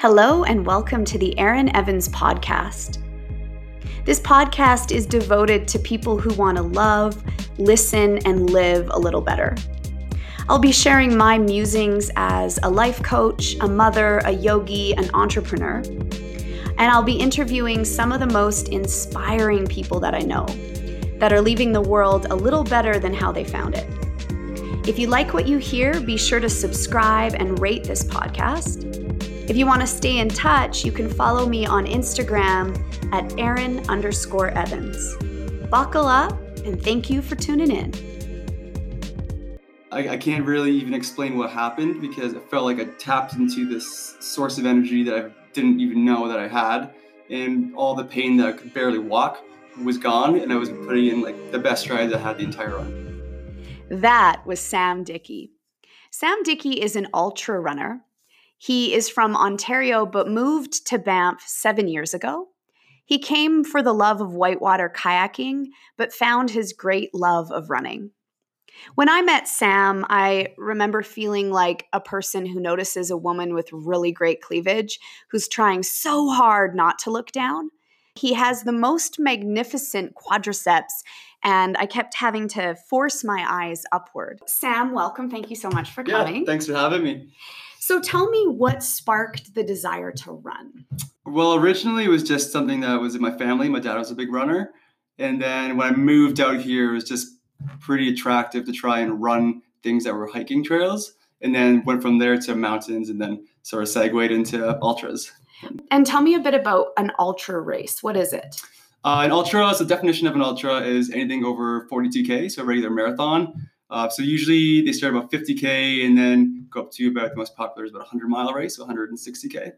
Hello, and welcome to the Erin Evans podcast. This podcast is devoted to people who want to love, listen, and live a little better. I'll be sharing my musings as a life coach, a mother, a yogi, an entrepreneur. And I'll be interviewing some of the most inspiring people that I know that are leaving the world a little better than how they found it. If you like what you hear, be sure to subscribe and rate this podcast. If you want to stay in touch, you can follow me on Instagram at Erin underscore Evans. Buckle up and thank you for tuning in. I, I, can't really even explain what happened because it felt like I tapped into this source of energy that I didn't even know that I had. And all the pain that I could barely walk was gone. And I was putting in like the best strides I had the entire run. That was Sam Dickey. Sam Dickey is an ultra runner. He is from Ontario but moved to Banff seven years ago. He came for the love of whitewater kayaking, but found his great love of running. When I met Sam, I remember feeling like a person who notices a woman with really great cleavage who's trying so hard not to look down. He has the most magnificent quadriceps and I kept having to force my eyes upward. Sam, welcome. Thank you so much for coming. Yeah, thanks for having me. So tell me what sparked the desire to run? Well, originally it was just something that was in my family. My dad was a big runner. And then when I moved out here, it was just pretty attractive to try and run things that were hiking trails. And then went from there to mountains and then sort of segued into ultras. And tell me a bit about an ultra race. What is it? Uh, an ultra, so the definition of an ultra is anything over 42K, so a regular marathon. Uh, so usually they start about 50K and then go up to about the most popular is about 100 mile race, so 160K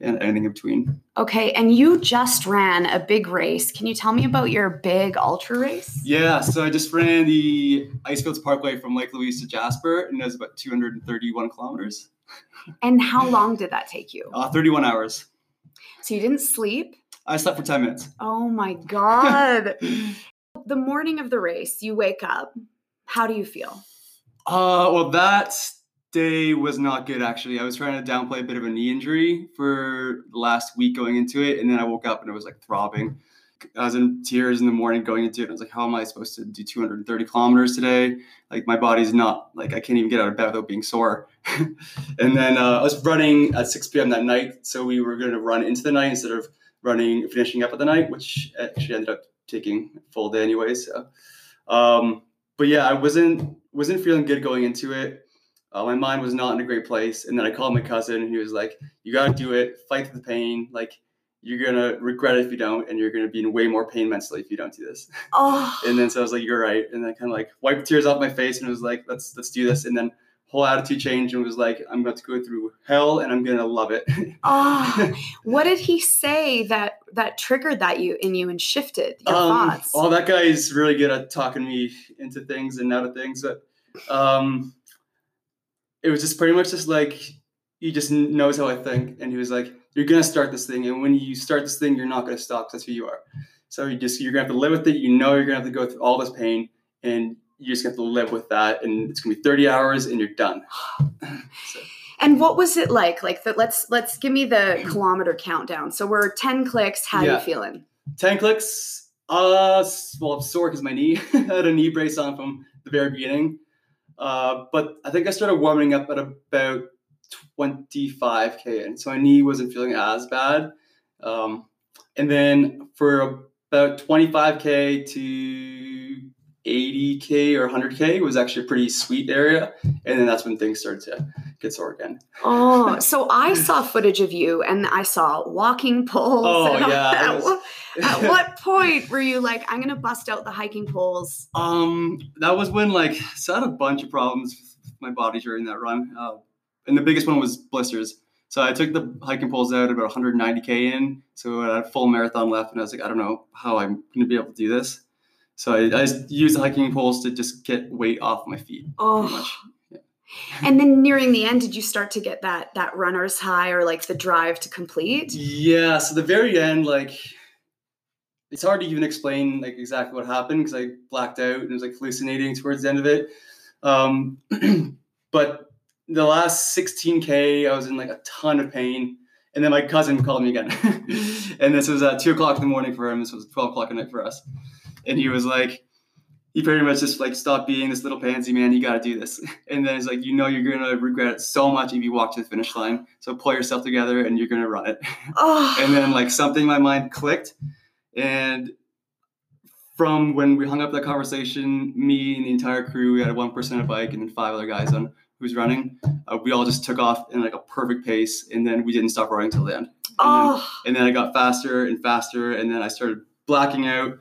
and anything in between. Okay, and you just ran a big race. Can you tell me about your big ultra race? Yeah, so I just ran the Icefields Parkway from Lake Louise to Jasper, and it was about 231 kilometers. And how long did that take you? Uh, 31 hours. So you didn't sleep? I slept for 10 minutes. Oh my God. the morning of the race, you wake up. How do you feel? Uh, well, that day was not good actually. I was trying to downplay a bit of a knee injury for the last week going into it, and then I woke up and it was like throbbing. I was in tears in the morning going into it. I was like, how am I supposed to do 230 kilometers today? Like my body's not like I can't even get out of bed without being sore. and then uh, I was running at 6 p.m. that night, so we were going to run into the night instead of running, finishing up at the night, which actually ended up taking a full day anyway. So, um, but yeah, I wasn't wasn't feeling good going into it. Uh, my mind was not in a great place, and then I called my cousin, and he was like, "You got to do it. Fight the pain. Like you're gonna regret it if you don't, and you're gonna be in way more pain mentally if you don't do this." Oh. and then so I was like, "You're right," and then kind of like wiped tears off my face, and it was like, "Let's let's do this." And then whole attitude changed and was like, I'm about to go through hell and I'm gonna love it. oh, what did he say that that triggered that you in you and shifted your um, thoughts? Oh, that guy is really good at talking me into things and out of things. But um, it was just pretty much just like he just knows how I think, and he was like, "You're gonna start this thing, and when you start this thing, you're not gonna stop. That's who you are. So you just you're gonna have to live with it. You know you're gonna have to go through all this pain, and you just have to live with that and it's gonna be 30 hours and you're done. So. and what was it like? Like the, let's let's give me the kilometer countdown. So we're 10 clicks how yeah. you feeling? 10 clicks uh well i'm sore because my knee I had a knee brace on from the very beginning. Uh but i think i started warming up at about 25k and so my knee wasn't feeling as bad. Um and then for about 25k to 80k or 100k was actually a pretty sweet area and then that's when things started to get sore again. Oh so i saw footage of you and i saw walking poles oh yeah at, was, at what point were you like i'm gonna bust out the hiking poles um that was when like so i had a bunch of problems with my body during that run uh, and the biggest one was blisters. So I took the hiking poles out about 190k in, so I had a full marathon left, and I was like, I don't know how I'm going to be able to do this. So I, I use the hiking poles to just get weight off my feet. Oh. Yeah. And then nearing the end, did you start to get that that runner's high or like the drive to complete? Yeah. So the very end, like it's hard to even explain like exactly what happened because I blacked out and was like hallucinating towards the end of it. Um, but the last 16k, I was in like a ton of pain, And then my cousin called me again. and this was at two o'clock in the morning for him. This was 12 o'clock at night for us. And he was like, he pretty much just like stop being this little pansy man. You got to do this. And then he's like, you know, you're gonna regret it so much if you walk to the finish line. So pull yourself together and you're gonna run it. Oh. and then like something in my mind clicked, and from when we hung up that conversation, me and the entire crew, we had one person on a bike and then five other guys on who's running. Uh, we all just took off in like a perfect pace, and then we didn't stop running till the end. And, oh. then, and then I got faster and faster, and then I started blacking out.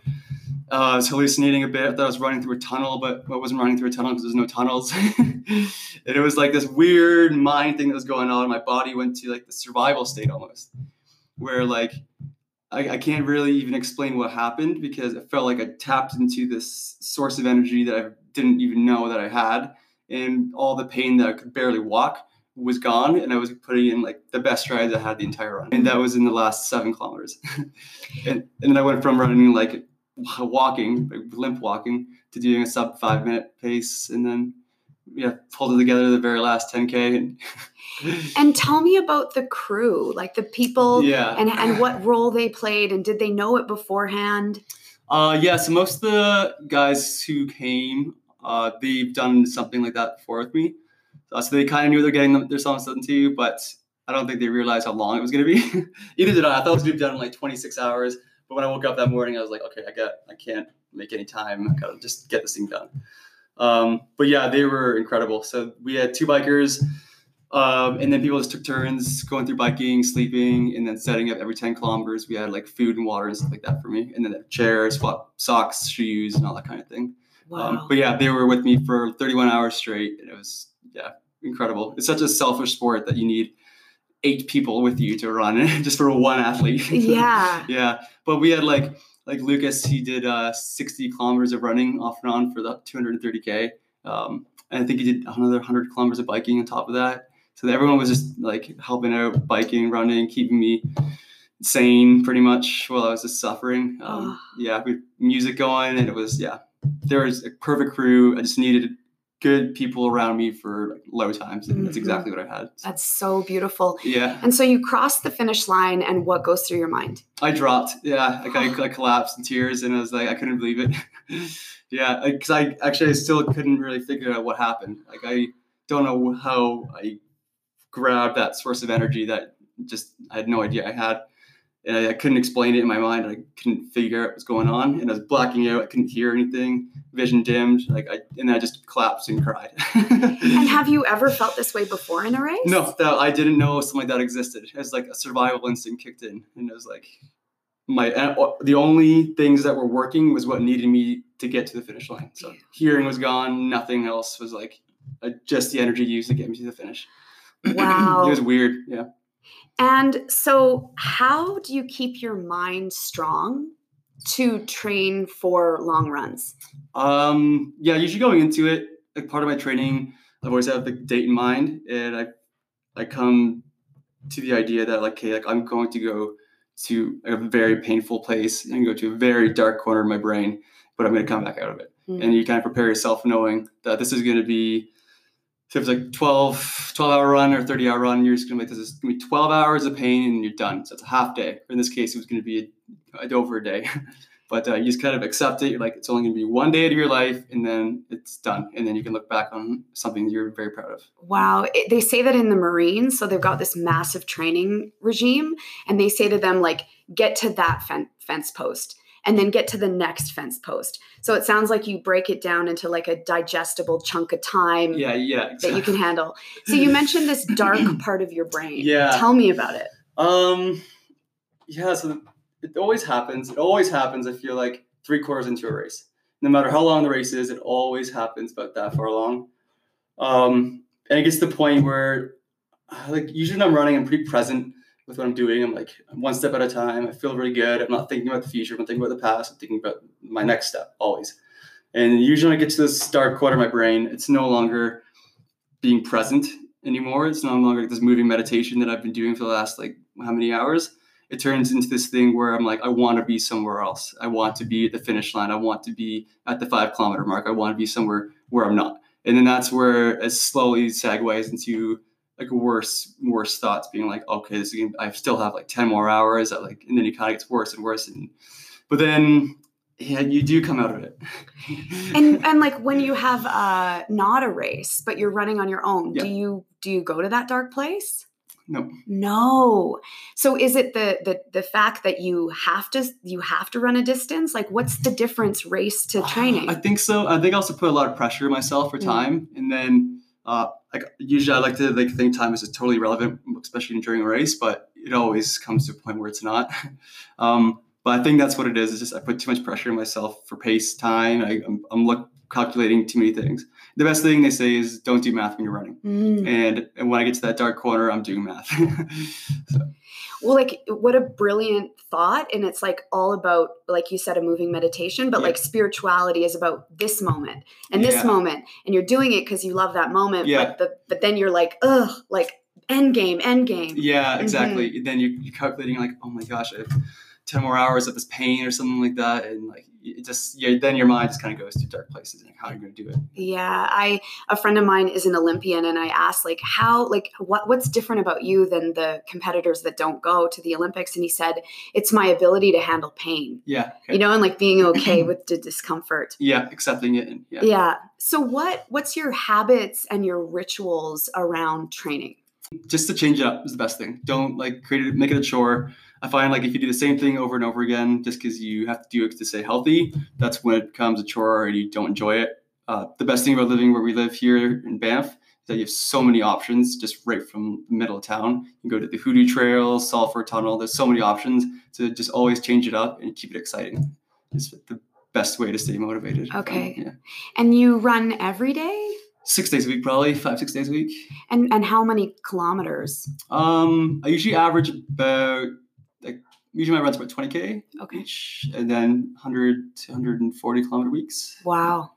Uh, I was hallucinating a bit. I thought I was running through a tunnel, but I wasn't running through a tunnel because there's no tunnels. and it was like this weird mind thing that was going on. My body went to like the survival state almost, where like I, I can't really even explain what happened because it felt like I tapped into this source of energy that I didn't even know that I had, and all the pain that I could barely walk was gone, and I was putting in like the best strides I had the entire run, and that was in the last seven kilometers. and, and then I went from running like walking, like limp walking, to doing a sub five minute pace, and then yeah, pulled it together the very last 10k. And, and tell me about the crew, like the people, yeah, and and what role they played, and did they know it beforehand? Uh, yeah, so most of the guys who came, uh, they've done something like that before with me. Uh, so they kind of knew they're getting themselves into, but I don't think they realized how long it was going to be. Either did I. I thought it was going to be done in like 26 hours. But when I woke up that morning, I was like, okay, I got, I can't make any time. I gotta just get this thing done. Um, but yeah, they were incredible. So we had two bikers, um, and then people just took turns going through biking, sleeping, and then setting up every 10 kilometers. We had like food and water and stuff like that for me, and then chairs, swap socks, shoes, and all that kind of thing. Wow. Um, but yeah, they were with me for 31 hours straight, and it was yeah incredible. It's such a selfish sport that you need eight people with you to run just for one athlete. Yeah. yeah. But we had like like Lucas, he did uh, 60 kilometers of running off and on for the 230k. Um, and I think he did another 100 kilometers of biking on top of that. So everyone was just like helping out, biking, running, keeping me sane pretty much while I was just suffering. Um, yeah, we music going, and it was yeah. There was a perfect crew. I just needed good people around me for low times, and that's Mhm. exactly what I had. That's so beautiful. Yeah, And so you cross the finish line, and what goes through your mind? I dropped. Yeah, like I, I collapsed in tears, and I was like, I couldn't believe it. yeah, because I actually I still couldn't really figure out what happened. Like I don't know how I grabbed that source of energy that just I had no idea I had. And I, I couldn't explain it in my mind. I couldn't figure out what was going on, and I was blacking out. I couldn't hear anything. Vision dimmed. Like I, and I just collapsed and cried. And have you ever felt this way before in a race? No, that, I didn't know something like that existed. It was like a survival instinct kicked in, and it was like my the only things that were working was what needed me to get to the finish line. So hearing was gone. Nothing else was like uh, just the energy used to get me to the finish. Wow. it was weird. Yeah. And so, how do you keep your mind strong to train for long runs? Um, yeah, usually going into it, like part of my training, I've always had the date in mind, and I, I come to the idea that like, okay, like I'm going to go to a very painful place and go to a very dark corner of my brain, but I'm going to come back out of it. Mm. And you kind of prepare yourself knowing that this is going to be, if it's like 12, 12 hour run or 30 hour run, you're just going to make this is going to be 12 hours of pain and you're done. So it's a half day. In this case, it was going to be a, a over a day. but uh, you just kind of accept it. You're like, it's only going to be one day of your life, and then it's done. And then you can look back on something you're very proud of. Wow. It- they say that in the Marines. So they've got this massive training regime, and they say to them, like, get to that fen- fence post and then get to the next fence post. So it sounds like you break it down into like a digestible chunk of time Yeah, yeah. that you can handle. So you mentioned this dark part of your brain. Yeah. Tell me about it. Um, yeah. So it always happens. It always happens. I feel like three quarters into a race, no matter how long the race is, it always happens about that far along. Um, and it gets to the point where, like, usually when I'm running, I'm pretty present with what I'm doing. I'm like one step at a time. I feel really good. I'm not thinking about the future. I'm not thinking about the past. I'm thinking about my next step always. And usually when I get to this dark quarter of my brain, it's no longer being present anymore. It's no longer this moving meditation that I've been doing for the last like how many hours. It turns into this thing where I'm like, I want to be somewhere else. I want to be at the finish line. I want to be at the five kilometer mark. I want to be somewhere where I'm not. And then that's where it slowly segues into like worse worse thoughts being like okay this is gonna, i still have like 10 more hours that like and then it kind of gets worse and worse and but then yeah you do come out of it. And and like when you have uh not a race but you're running on your own Yeah. do you do you go to that dark place? No. No. So is it the the the fact that you have to you have to run a distance? Like what's the difference race to training? I think so. I think i also put a lot of pressure on myself for Mm. time and then uh like usually i like to like think time is totally irrelevant especially during a race but it always comes to a point where it's not. Um but i think that's what it is. It's just i put too much pressure on myself for pace time. I, i'm, I'm look, calculating too many things. The best thing they say is don't do math when you're running. Mm. and, and when i get to that dark corner i'm doing math. So, Well, like what a brilliant thought. And it's like all about, like you said, a moving meditation, but Yeah. like spirituality is about this moment and this Yeah. moment. And you're doing it because you love that moment. Yeah. But the but then you're like, ugh, like end game, end game. Yeah, mm-hmm. exactly. Then you're, you're calculating like, oh my gosh, I have ten more hours of this pain or something like that, and like it just yeah. Then your mind just kind of goes to dark places and like, how are you going to do it? Yeah. I a friend of mine is an Olympian and I asked like how like what what's different about you than the competitors that don't go to the Olympics? And he said, It's my ability to handle pain. Yeah, okay. You know, and like being okay with the discomfort. yeah, accepting it and yeah. Yeah. So what what's your habits and your rituals around training? Just to change it up is the best thing. Don't like create it, make it a chore. I find like if you do the same thing over and over again, just because you have to do it to stay healthy, that's when it becomes a chore and you don't enjoy it. Uh, the best thing about living where we live here in Banff is that you have so many options just right from the middle of town. You can go to the Hoodoo Trail, Sulphur Tunnel. There's so many options to just always change it up and keep it exciting. It's the best way to stay motivated. Okay. Yeah. And you run every day? Six days a week, probably five, six days a week. And and how many kilometers? Um, I usually average about like usually my runs about 20k Okay. each, and then 100 to 140 kilometer weeks. Wow.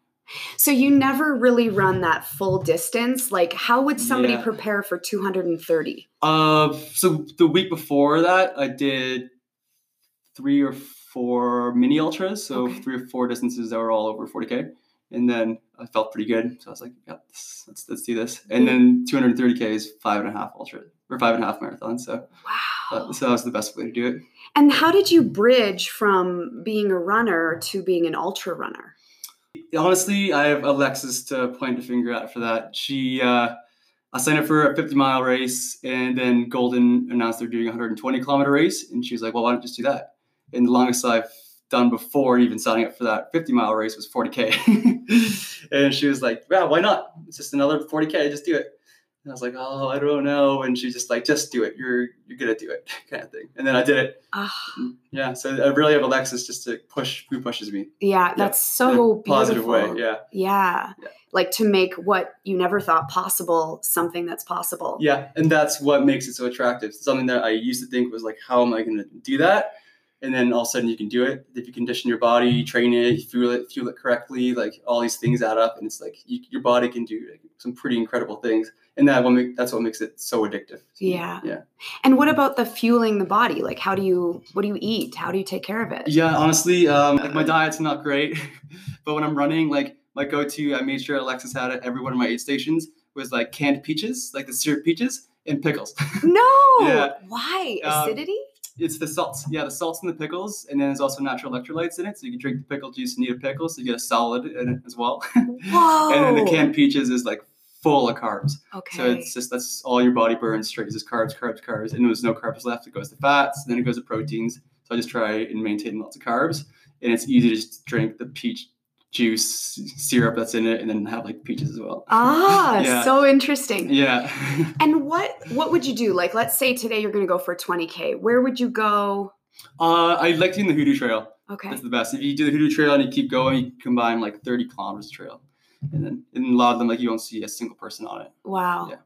So you never really run that full distance. Like how would somebody Yeah. prepare for 230? Uh, so the week before that, I did three or four mini ultras, so Okay. three or four distances that were all over 40k, and then I felt pretty good, so I was like, "Yeah, let's let's, let's do this." And then 230k is five and a half ultra or five and a half marathon, so Wow. uh, so that was the best way to do it. And how did you bridge from being a runner to being an ultra runner? Honestly, I have Alexis to point a finger at for that. She, uh, I signed up for a 50 mile race, and then Golden announced they're doing a 120 kilometer race, and she was like, "Well, why don't you just do that?" And the longest I've done before even signing up for that 50 mile race was 40k, and she was like, "Yeah, why not? It's just another 40k. Just do it." And I was like, "Oh, I don't know," and she's just like, "Just do it. You're you're gonna do it," kind of thing. And then I did it. Ah, Yeah, so I really have Alexis just to push, who pushes me yeah, that's so in a positive way. Yeah. Yeah. Yeah. Like to make what you never thought possible something that's possible. Yeah, and that's what makes it so attractive. Something that I used to think was like, how am I going to do that? And then all of a sudden you can do it. If you condition your body, train it, fuel it, fuel it correctly, like all these things add up, and it's like you, your body can do like, some pretty incredible things. And that that's what makes it so addictive. Yeah. Yeah. And what about the fueling the body? Like how do you what do you eat? How do you take care of it? Yeah, honestly, um, like my diet's not great, but when I'm running, like my go-to, I made sure Alexis had it. Every one of my aid stations was like canned peaches, like the syrup peaches, and pickles. No. Yeah. Why? Um, Acidity? It's the salts. Yeah, the salts and the pickles, and then there's also natural electrolytes in it. So you can drink the pickle juice and eat a pickle, so you get a solid in it as well. Whoa. and then the canned peaches is like full of carbs. Okay. So it's just that's all your body burns straight. It's just carbs, carbs, carbs, and there's no carbs left. It goes to fats, then it goes to proteins. So I just try and maintain lots of carbs, and it's easy to just drink the peach juice syrup that's in it, and then have like peaches as well. ah, Yeah. so interesting. Yeah. And what what would you do? Like let's say today you're going to go for 20k. Where would you go? uh, I like doing the Hoodoo Trail. Okay. That's the best. If you do the Hoodoo Trail and you keep going, you combine like 30 kilometers trail. And then in a lot of them, like you don't see a single person on it. Wow. Yeah.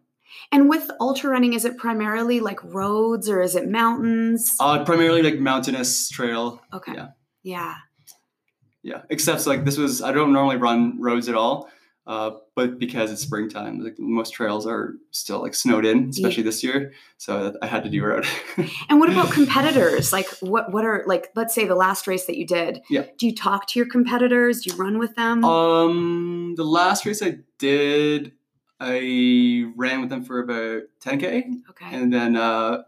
And with ultra running, is it primarily like roads or is it mountains? Uh, primarily like mountainous trail. okay. yeah. Yeah. Yeah. Except like this was, I don't normally run roads at all. Uh, but because it's springtime, like most trails are still like snowed in, especially this year. So I had to do a road. And what about competitors? Like what what are like let's say the last race that you did. Yeah. Do you talk to your competitors? Do you run with them? um, the last race I did, I ran with them for about 10k, Okay. and then uh,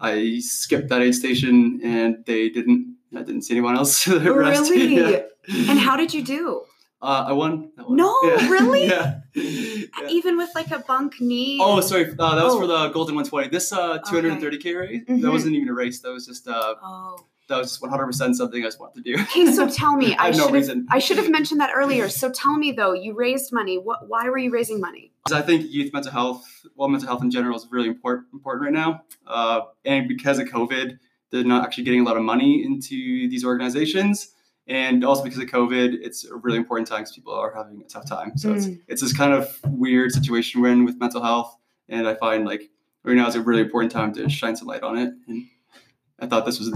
I skipped that aid station, and they didn't. I didn't see anyone else. rest. Really? Yeah. And how did you do? Uh, I won. No, really? yeah. Yeah. Even with like a bunk knee? Oh, sorry. Uh, that was Oh. for the Golden 120. This uh, 230k race. Mhm. That wasn't even a race. That was just uh, Oh. that was 100% something I just wanted to do. Okay, so tell me, I I have no reason. I should have mentioned that earlier. So tell me though, you raised money. What why were you raising money? 'Cause I think youth mental health, well, mental health in general is really important important right now. Uh, and because of COVID, they're not actually getting a lot of money into these organizations. And also because of COVID, it's a really important time because people are having a tough time. So it's, Mm. it's this kind of weird situation we're in with mental health. And I find like right now is a really important time to shine some light on it. And I thought this was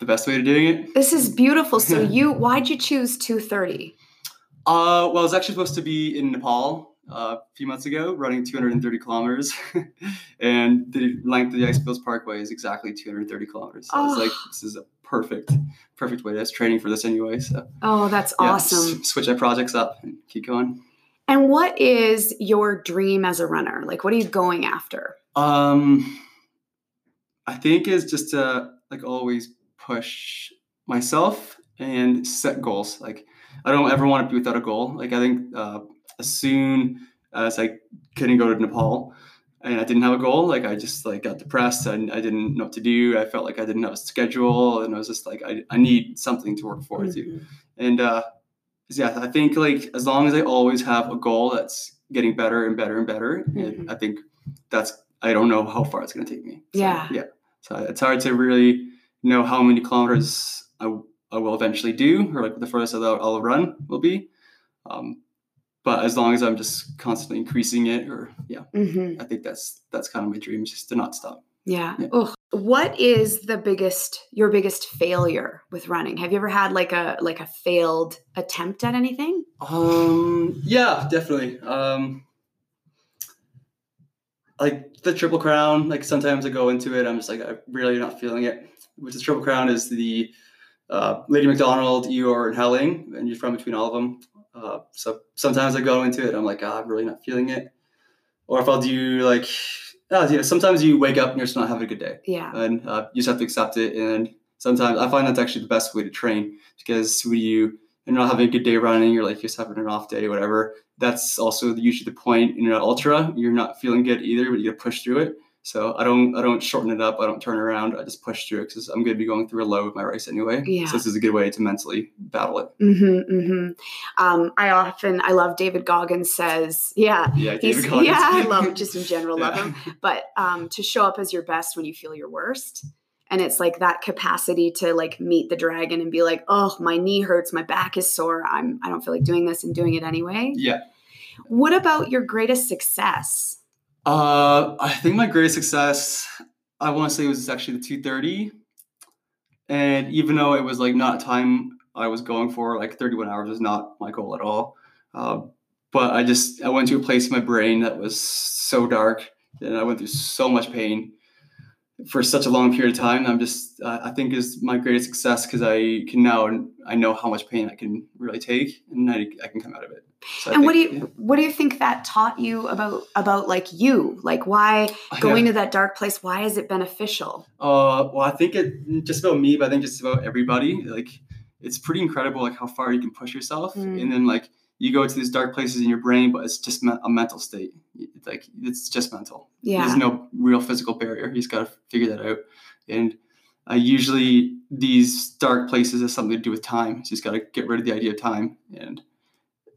the best way of doing it. This is beautiful. So you why'd you choose 230? Uh, well, I was actually supposed to be in Nepal uh, a few months ago, running 230 kilometers, and the length of the Icefields Parkway is exactly 230 kilometers. So I was Oh. like, this is a perfect, perfect way. Was training for this anyway, so Oh, that's yeah, awesome. switch our projects up and keep going. And what is your dream as a runner? Like what are you going after? Um, I think is just to like always push myself and set goals. Like I don't ever want to be without a goal. Like I think uh, as soon as I couldn't go to Nepal and I didn't have a goal, like I just like got depressed and I didn't know what to do. I felt like I didn't have a schedule and I was just like I, I need something to work forward to. Mhm. And uh, yeah, I think like as long as I always have a goal that's getting better and better and better, Mhm. and I think that's I don't know how far it's going to take me. So, Yeah. yeah. So it's hard to really know how many kilometers I, I will eventually do, or like the furthest that I'll, I'll run will be. Um, but as long as I'm just constantly increasing it, or yeah, Mhm. I think that's that's kind of my dream, just to not stop. Yeah. Yeah. What is the biggest your biggest failure with running? Have you ever had like a like a failed attempt at anything? Um, yeah, definitely. Um, like the Triple Crown, like sometimes I go into it, I'm just like, I'm really not feeling it. Which the Triple Crown is the uh, Lady Macdonald, EEOR, and Ha Ling, and you're from between all of them. Uh, so sometimes I go into it, I'm like, ah, I'm really not feeling it. Or if I'll do like, oh, yeah, sometimes you wake up and you're just not having a good day Yeah. and uh, you just have to accept it. And sometimes I find that's actually the best way to train because when you you're not having a good day running, you're like just having an off day, whatever. That's also usually the point in an ultra. You're not feeling good either, but you got to push through it. So I don't I don't shorten it up. I don't turn around. I just push through because I'm going to be going through a low with my race anyway. Yeah. So this is a good way to mentally battle it. Mm-hmm, mm-hmm. Um, I often I love David Goggins says, yeah, Yeah, David Goggins. yeah, I love just in general love him. But um, to show up as your best when you feel your worst, and it's like that capacity to like meet the dragon and be like, oh, my knee hurts, my back is sore, I'm I don't feel like doing this and doing it anyway. Yeah. What about your greatest success? Uh, I think my greatest success, I want to say, was actually the 230. And even though it was like not time I was going for, like 31 hours was not my goal at all. Uh, but I just I went to a place in my brain that was so dark, and I went through so much pain for such a long period of time. I'm just uh, I think is my greatest success because I can now I know how much pain I can really take, and I, I can come out of it. So and what do think- you what do you think that taught you about about like you? Like why yeah. going to that dark place, why is it beneficial? Uh, well, I think it just about me, but I think just about everybody. Like, it's pretty incredible, like how far you can push yourself, Mm. and then like you go to these dark places in your brain, but it's just me- a mental state. It's like it's just mental. Yeah. There's no real physical barrier. You just got to figure that out. And uh, usually these dark places has something to do with time. So You just got to get rid of the idea of time, and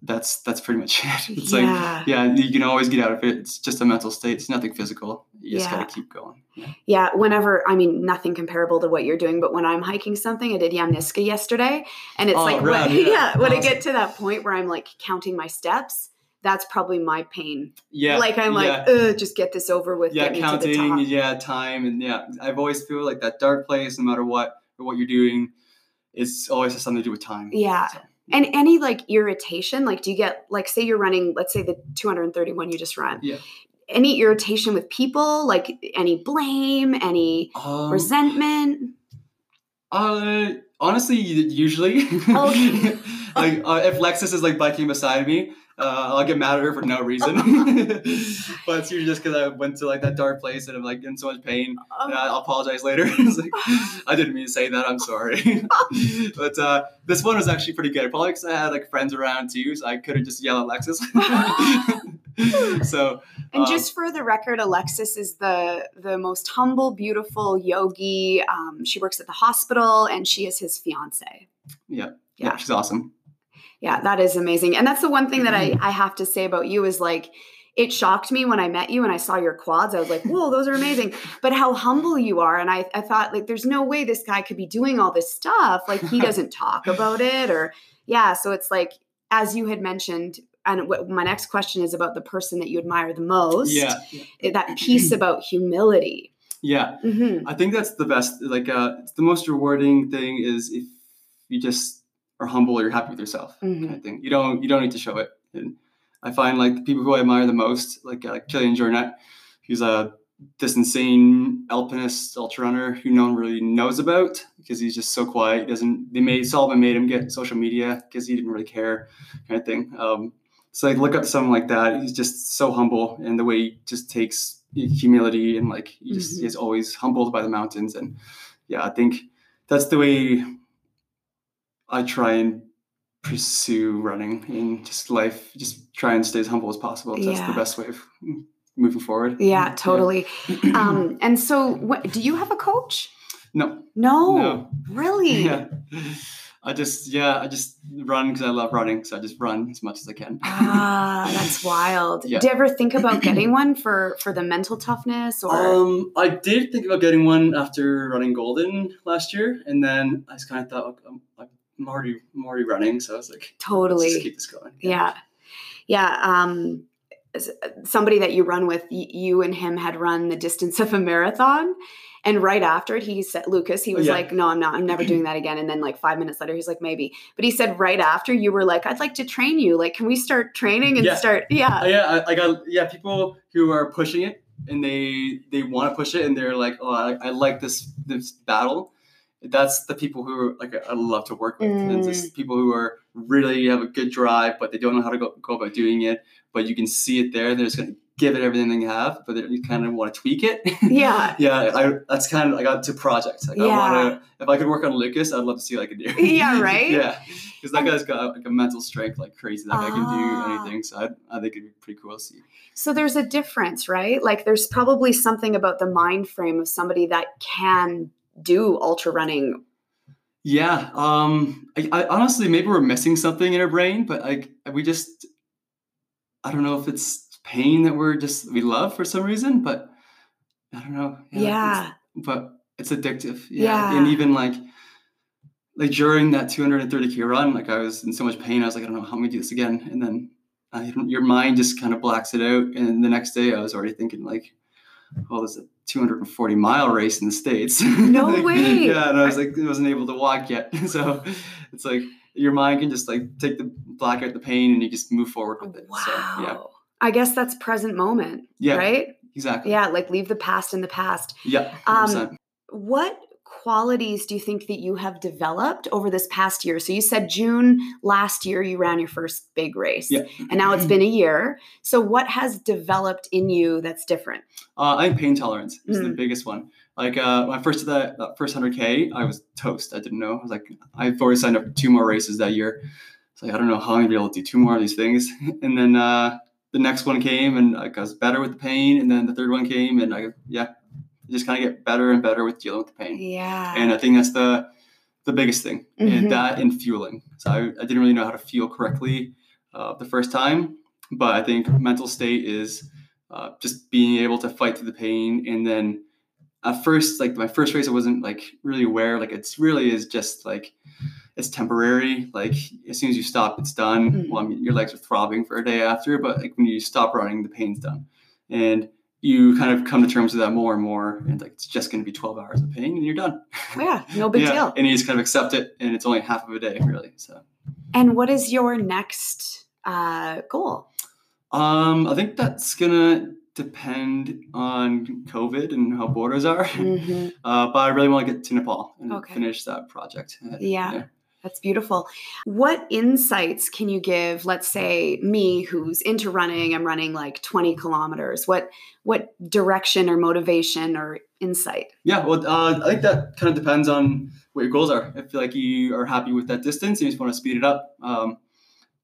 that's that's pretty much it. It's like yeah. yeah, you can always get out of it. It's just a mental state. It's nothing physical. You just Yeah. got to keep going. Yeah. Yeah, whenever I mean nothing comparable to what you're doing, but when I'm hiking something, I did Yamnuska yesterday, and it's Oh, like rad, when, yeah. yeah, when I get to that point where I'm like counting my steps, that's probably my pain. Yeah. like I'm yeah. like, Ugh, just get this over with. yeah get me to the counting yeah time and yeah i've always feel like that dark place no matter what or what you're doing it's always has something to do with time Yeah. So, And any like irritation, like do you get like say you're running, let's say the 231 you just run. Yeah. Any irritation with people, like any blame, any um, resentment? uh honestly usually Okay. like uh, if lexus is like biking beside me Uh, I'll get mad at her for no reason, but it's usually just because I went to like that dark place and I'm like in so much pain. And I'll apologize later. like, I didn't mean to say that. I'm sorry. but uh, this one was actually pretty good. Probably because I had like friends around too, so I could have just yelled at Alexis. so and um, just for the record alexis is the the most humble beautiful yogi um, she works at the hospital and she is his fiance yeah yeah, yeah she's awesome yeah that is amazing and that's the one thing that I, I have to say about you is like it shocked me when I met you and I saw your quads. I was like, whoa, those are amazing. But how humble you are. And I, I thought, like, there's no way this guy could be doing all this stuff. Like, he doesn't talk about it or, yeah. So it's like, as you had mentioned, and what, my next question is about the person that you admire the most. Yeah. That piece about humility. Yeah. Mm-hmm. I think that's the best. Like, uh, the most rewarding thing is if you just are humble, or you're happy with yourself, mm-hmm. kind of thing. You don't you don't need to show it. And I find like the people who I admire the most, like uh, Kilian Jornet, he's a this insane alpinist ultra runner who no one really knows about because he's just so quiet. He doesn't they made Salomon made him get social media because he didn't really care, kind of thing. Um, so like look up to someone like that. He's just so humble and the way he just takes humility and like he just mm-hmm. is always humbled by the mountains. And yeah, I think that's the way I try and pursue running in just life. Just try and stay as humble as possible. That's yeah. the best way of moving forward. Yeah, totally. Yeah. um, and so, what, do you have a coach? No. No. No. Really? Yeah. I just yeah, I just run because I love running, so I just run as much as I can. ah, that's wild. Yeah. Do you ever think about getting one for for the mental toughness or? Um, I did think about getting one after running Golden last year, and then I just kind of thought I'm, I'm already I'm already running, so I was like, totally keep this going. Yeah, yeah. yeah um, somebody that you run with, you and him had run the distance of a marathon and right after it, he said, Lucas, he was yeah. like, no, I'm not, I'm never doing that again. And then like five minutes later, he's like, maybe. But he said right after you were like, I'd like to train you. Like, can we start training and yeah. start? Yeah. Uh, yeah. I, got, yeah, people who are pushing it and they, they want to push it and they're like, oh, I, I like this, this battle that's the people who are, like I love to work with. Mm. And just people who are really have a good drive, but they don't know how to go, go about doing it. But you can see it there. They're just going to give it everything they have, but you kind of want to tweak it. Yeah. yeah. I, that's kind of, I got to projects. Like yeah. I want to, if I could work on Lucas, I'd love to see like a do. Yeah. Right. yeah. Because that guy's got like a mental strength like crazy. That guy can do ah. anything. So I, I think it'd be pretty cool to see. So there's a difference, right? Like there's probably something about the mind frame of somebody that can do ultra running yeah um I, I, honestly maybe we're missing something in our brain but like we just i don't know if it's pain that we're just we love for some reason, but I don't know. Yeah. yeah. It's, but it's addictive. Yeah. yeah. And even like like during that 230 k run, like I was in so much pain. I was like, I don't know how I'm gonna do this again. And then your mind just kind of blacks it out. And the next day, I was already thinking like, oh, a 240 mile race in the states. No like, way. Yeah, and I was like, I wasn't able to walk yet. so it's like your mind can just like take the black out the pain and you just move forward with it. Wow. So, yeah. I guess that's present moment. Yeah. Right? Exactly. Yeah, like leave the past in the past. Yeah. Um, what qualities do you think that you have developed over this past year? So you said June last year you ran your first big race. Yeah. And now it's been a year. So what has developed in you that's different? Uh, I think pain tolerance is mm. the biggest one. Like uh, when I first did that, that first 100K, I was toast. I didn't know. I was like, I've already signed up for two more races that year. So like, I don't know how I'm to be able to do two more of these things. And then uh, the next one came and I was better with the pain. And then the third one came and I, yeah, just kind of get better and better with dealing with the pain. Yeah. And I think that's the, the biggest thing mm-hmm. and that and fueling. So I, I, didn't really know how to fuel correctly uh, the first time, but I think mental state is uh, just being able to fight through the pain. And then at first, like my first race, I wasn't like really aware, like it's really is just like, it's temporary. Like as soon as you stop, it's done. Mm-hmm. Well, I mean, your legs are throbbing for a day after, but like when you stop running, the pain's done, and you kind of come to terms with that more and more. And like it's just going to be 12 hours of pain, and you're done. Yeah, no big yeah. deal. And you just kind of accept it, and it's only half of a day, really. So. And what is your next uh, goal? Um, I think that's gonna depend on COVID and how borders are. Mm-hmm. Uh, but I really want to get to Nepal and okay. finish that project. Yeah. yeah. That's beautiful. What insights can you give, let's say me who's into running, I'm running like 20 kilometers. What what direction or motivation or insight? Yeah, well, uh, I think that kind of depends on what your goals are. I feel like you are happy with that distance and you just want to speed it up. Um,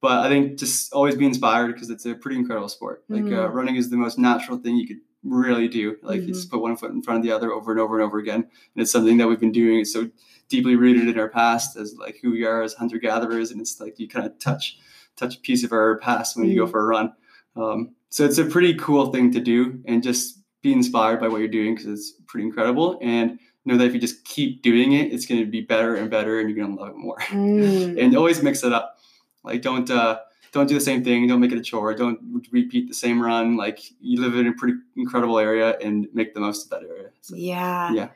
but I think just always be inspired because it's a pretty incredible sport. Like uh, Mm. running is the most natural thing you could really do. Like you Mhm. just put one foot in front of the other over and over and over again. And it's something that we've been doing. It's so deeply rooted in our past as like who we are as hunter gatherers. And it's like you kind of touch touch a piece of our past when you go Mhm. for a run. Um, so it's a pretty cool thing to do and just be inspired by what you're doing because it's pretty incredible. And know that if you just keep doing it, it's going to be better and better and you're going to love it more Mm. and always mix it up. Like don't uh, don't do the same thing. Don't make it a chore. Don't repeat the same run. Like you live in a pretty incredible area and make the most of that area. So, Yeah. yeah,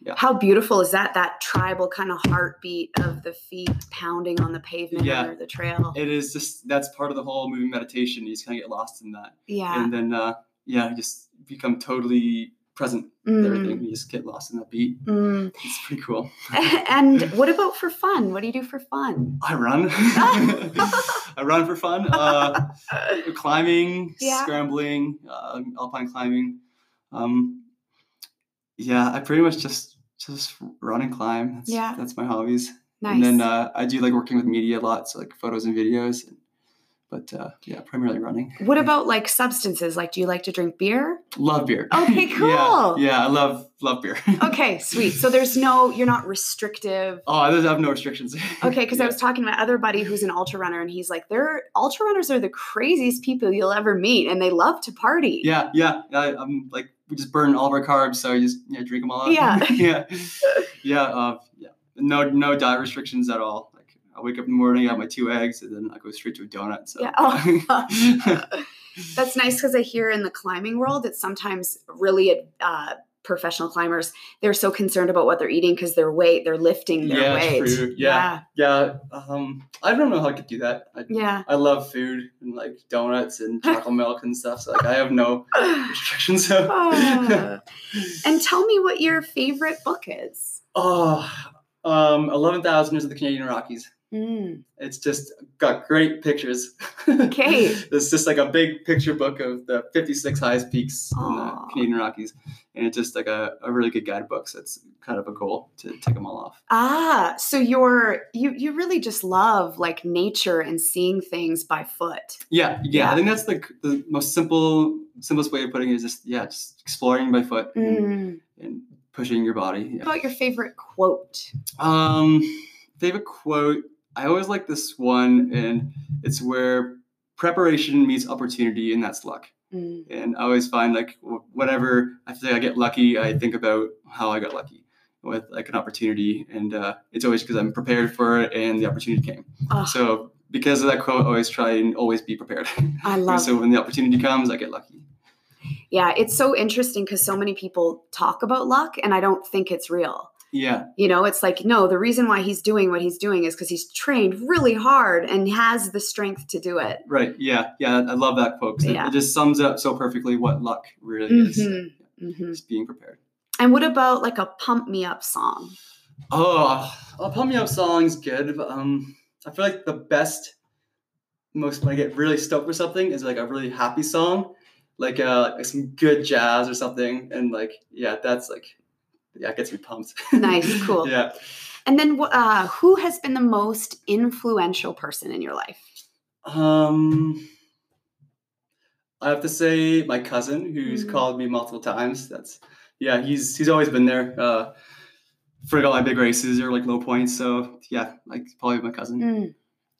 yeah, How beautiful is that? That tribal kind of heartbeat of the feet pounding on the pavement Yeah. or the trail. it is just that's part of the whole moving meditation. You just kind of get lost in that, yeah. and then uh, yeah, just become totally present with everything. Mm. You just get lost in that beat. Mm. It's pretty cool. and what about for fun? What do you do for fun? I run. I run for fun. Uh, climbing, Yeah. scrambling, uh, alpine climbing. Um, yeah, I pretty much just just run and climb. That's, Yeah. that's my hobbies. Nice. And then uh, I do like working with media a lot, so like photos and videos. But uh, yeah, primarily running. what about like substances? Like, do you like to drink beer? Love beer. Okay, cool. yeah, yeah, I love love beer. Okay, sweet. So there's no, you're not restrictive. oh, I have no restrictions. Okay, because I was talking to my other buddy who's an ultra runner, and he's like, "They're ultra runners are the craziest people you'll ever meet, and they love to party." Yeah, yeah. I, I'm like we just burn all of our carbs, so you just yeah, drink them all up. Yeah. yeah, yeah, uh, yeah. No, no diet restrictions at all. I wake up in the morning, I have my two eggs, and then I go straight to a donut. So. Yeah. Oh. That's nice because I hear in the climbing world, it's sometimes really uh, professional climbers. They're so concerned about what they're eating because their weight, they're lifting their Yeah, weight. true. Yeah. yeah. Um, I don't know how I could do that. I, Yeah. I love food and like donuts and chocolate milk and stuff. So like I have no restrictions. So. Ah. and tell me what your favorite book is. oh, um, eleven thousand is the Canadian Rockies. Mm. It's just got great pictures. Okay. it's just like a big picture book of the 56 highest peaks in the Canadian Rockies. And it's just like a, a really good guidebook. So it's kind of a goal to take them all off. Ah, so you're you you really just love like nature and seeing things by foot. Yeah, yeah. Yeah. I think that's the, the most simple, simplest way of putting it is just, yeah, just exploring by foot and, Mm. and pushing your body. What Yeah. about your favorite quote? Um, favorite quote. I always like this one, and it's where preparation meets opportunity, and that's luck. Mm. And I always find like whatever I feel like I get lucky, I think about how I got lucky with like an opportunity, and uh, it's always because I'm prepared for it and the opportunity came. Oh, So because of that quote, I always try and always be prepared. I love so when the opportunity comes, I get lucky. Yeah, it's so interesting because so many people talk about luck and I don't think it's real. Yeah, You know, it's like, no, the reason why he's doing what he's doing is because he's trained really hard and has the strength to do it. right. Yeah, yeah. I love that quote. it- Yeah. it, just sums up so perfectly what luck really is. Mhm, mhm. Just being prepared. And what about like a pump me up song? Oh, a pump me up song's good. But, um, I feel like the best, most when I get really stoked for something is like a really happy song, like uh, like some good jazz or something, and like yeah, that's like yeah, it gets me pumped. Nice, cool. yeah. And then uh, who has been the most influential person in your life? Um, I have to say my cousin, who's Mhm. called me multiple times. That's yeah, he's he's always been there. Uh, for all my big races or like low points. So yeah, like probably my cousin. Mm,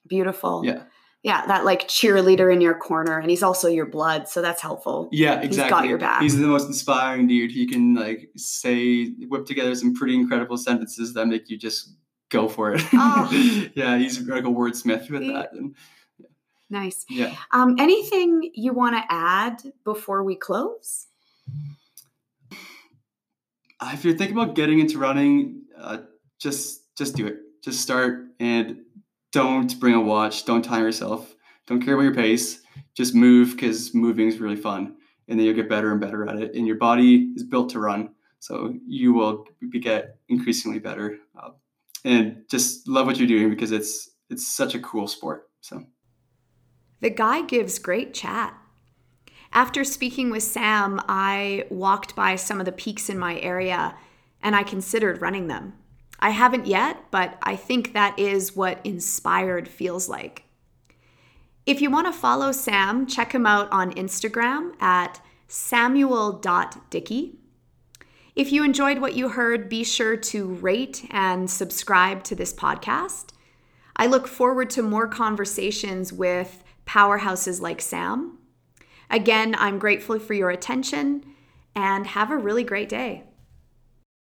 beautiful. Yeah. Yeah, that like cheerleader in your corner, and he's also your blood, so that's helpful. Yeah, exactly. He's got your back. He's the most inspiring dude. He can like say whip together some pretty incredible sentences that make you just go for it. Oh. yeah, he's like a wordsmith with that. And Nice. yeah. Um, anything you want to add before we close? if you're thinking about getting into running, uh, just just do it. Just start and don't bring a watch. Don't time yourself. Don't care about your pace. Just move because moving is really fun, and then you'll get better and better at it. And your body is built to run, so you will be- get increasingly better. Uh, and just love what you're doing because it's it's such a cool sport. So the guy gives great chat. After speaking with Sam, I walked by some of the peaks in my area and I considered running them. I haven't yet, but I think that is what inspired feels like. If you want to follow Sam, check him out on Instagram at samuel.dickey. If you enjoyed what you heard, be sure to rate and subscribe to this podcast. I look forward to more conversations with powerhouses like Sam. Again, I'm grateful for your attention and have a really great day.